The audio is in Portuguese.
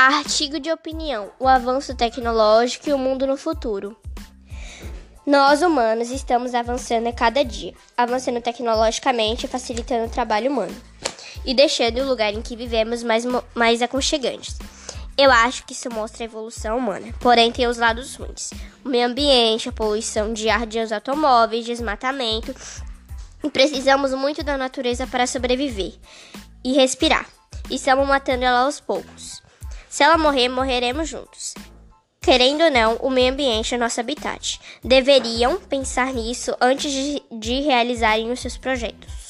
Artigo de opinião: O avanço tecnológico e o mundo no futuro. Nós, humanos, estamos avançando a cada dia, avançando tecnologicamente e facilitando o trabalho humano, e deixando o lugar em que vivemos mais, mais aconchegantes. Eu acho que isso mostra a evolução humana, porém tem os lados ruins. O meio ambiente, a poluição de ar de automóveis, desmatamento, e precisamos muito da natureza para sobreviver e respirar. E estamos matando ela aos poucos. Se ela morrer, morreremos juntos. Querendo ou não, o meio ambiente é nosso habitat. Deveriam pensar nisso antes de, de realizarem os seus projetos.